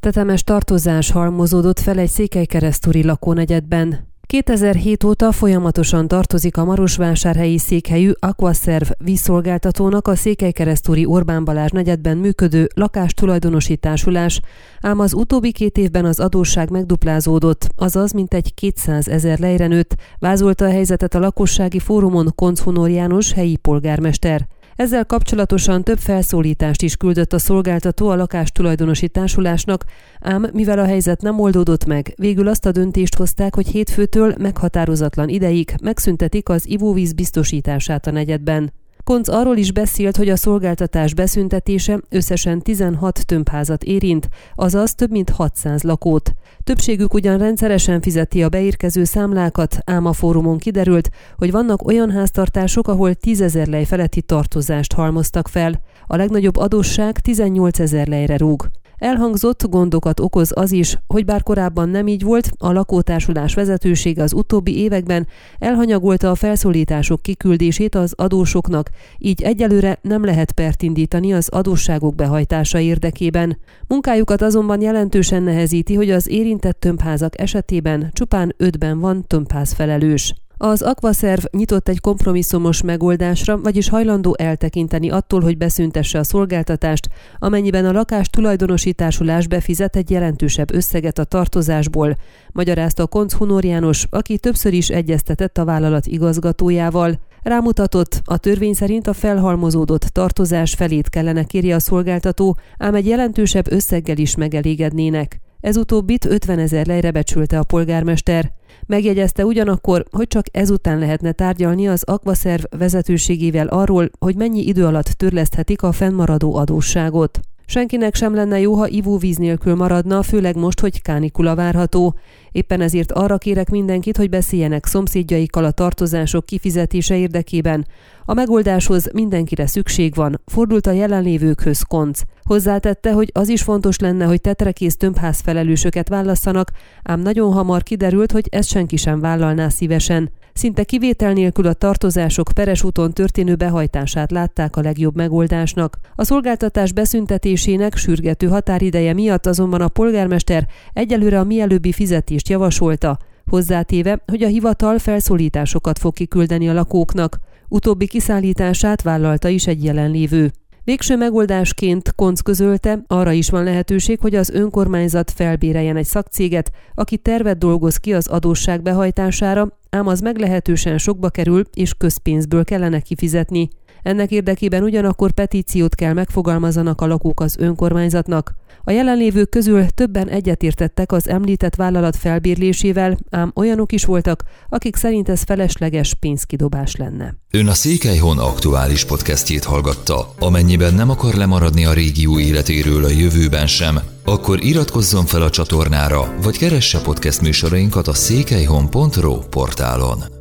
Tetemes tartozás halmozódott fel egy székelykeresztúri lakónegyedben. 2007 óta folyamatosan tartozik a Marosvásárhelyi székhelyű Aquaserv vízszolgáltatónak a Székelykeresztúri Orbán Balázs negyedben működő lakástulajdonosi társulás, ám az utóbbi két évben az adósság megduplázódott, azaz mintegy 200 ezer lejre nőtt, vázolta a helyzetet a lakossági fórumon Konc Hunor János helyi polgármester. Ezzel kapcsolatosan több felszólítást is küldött a szolgáltató a lakás tulajdonosi társulásnak, ám mivel a helyzet nem oldódott meg, végül azt a döntést hozták, hogy hétfőtől meghatározatlan ideig megszüntetik az ivóvíz biztosítását a negyedben. Konc arról is beszélt, hogy a szolgáltatás beszüntetése összesen 16 tömbházat érint, azaz több mint 600 lakót. Többségük ugyan rendszeresen fizeti a beérkező számlákat, ám a fórumon kiderült, hogy vannak olyan háztartások, ahol 10 ezer lej feletti tartozást halmoztak fel. A legnagyobb adósság 18 ezer lejre rúg. Elhangzott gondokat okoz az is, hogy bár korábban nem így volt, a lakótársulás vezetősége az utóbbi években elhanyagolta a felszólítások kiküldését az adósoknak, így egyelőre nem lehet pert indítani az adósságok behajtása érdekében. Munkájukat azonban jelentősen nehezíti, hogy az érintett tömbházak esetében csupán ötben van tömbház felelős. Az Aquaszerv nyitott egy kompromisszumos megoldásra, vagyis hajlandó eltekinteni attól, hogy beszüntesse a szolgáltatást, amennyiben a lakás tulajdonosításulás befizet egy jelentősebb összeget a tartozásból, magyarázta Konc Hunor János, aki többször is egyeztetett a vállalat igazgatójával. Rámutatott, a törvény szerint a felhalmozódott tartozás felét kellene kérje a szolgáltató, ám egy jelentősebb összeggel is megelégednének. Ez utóbbit 50 ezer lejre becsülte a polgármester. Megjegyezte ugyanakkor, hogy csak ezután lehetne tárgyalni az Aquaszerv vezetőségével arról, hogy mennyi idő alatt törleszthetik a fennmaradó adósságot. Senkinek sem lenne jó, ha ivóvíz nélkül maradna, főleg most, hogy kánikula várható. Éppen ezért arra kérek mindenkit, hogy beszéljenek szomszédjaikkal a tartozások kifizetése érdekében. A megoldáshoz mindenkire szükség van, fordult a jelenlévőkhöz konc. Hozzátette, hogy az is fontos lenne, hogy tetrekész tömbház felelősöket válasszanak, ám nagyon hamar kiderült, hogy ezt senki sem vállalná szívesen. Szinte kivétel nélkül a tartozások peres úton történő behajtását látták a legjobb megoldásnak. A szolgáltatás beszüntetésének sürgető határideje miatt azonban a polgármester egyelőre a mielőbbi fizetést javasolta, hozzátéve, hogy a hivatal felszólításokat fog kiküldeni a lakóknak. Utóbbi kiszállítását vállalta is egy jelenlévő. Végső megoldásként Konc közölte, arra is van lehetőség, hogy az önkormányzat felbéreljen egy szakcéget, aki tervet dolgoz ki az adósság behajtására, ám az meglehetősen sokba kerül, és közpénzből kellene kifizetni. Ennek érdekében ugyanakkor petíciót kell megfogalmazanak a lakók az önkormányzatnak. A jelenlévők közül többen egyetértettek az említett vállalat felbérlésével, ám olyanok is voltak, akik szerint ez felesleges pénzkidobás lenne. Ön a Székelyhon aktuális podcastjét hallgatta. Amennyiben nem akar lemaradni a régió életéről a jövőben sem, akkor iratkozzon fel a csatornára, vagy keresse podcast műsorainkat a székelyhon.pro portálon.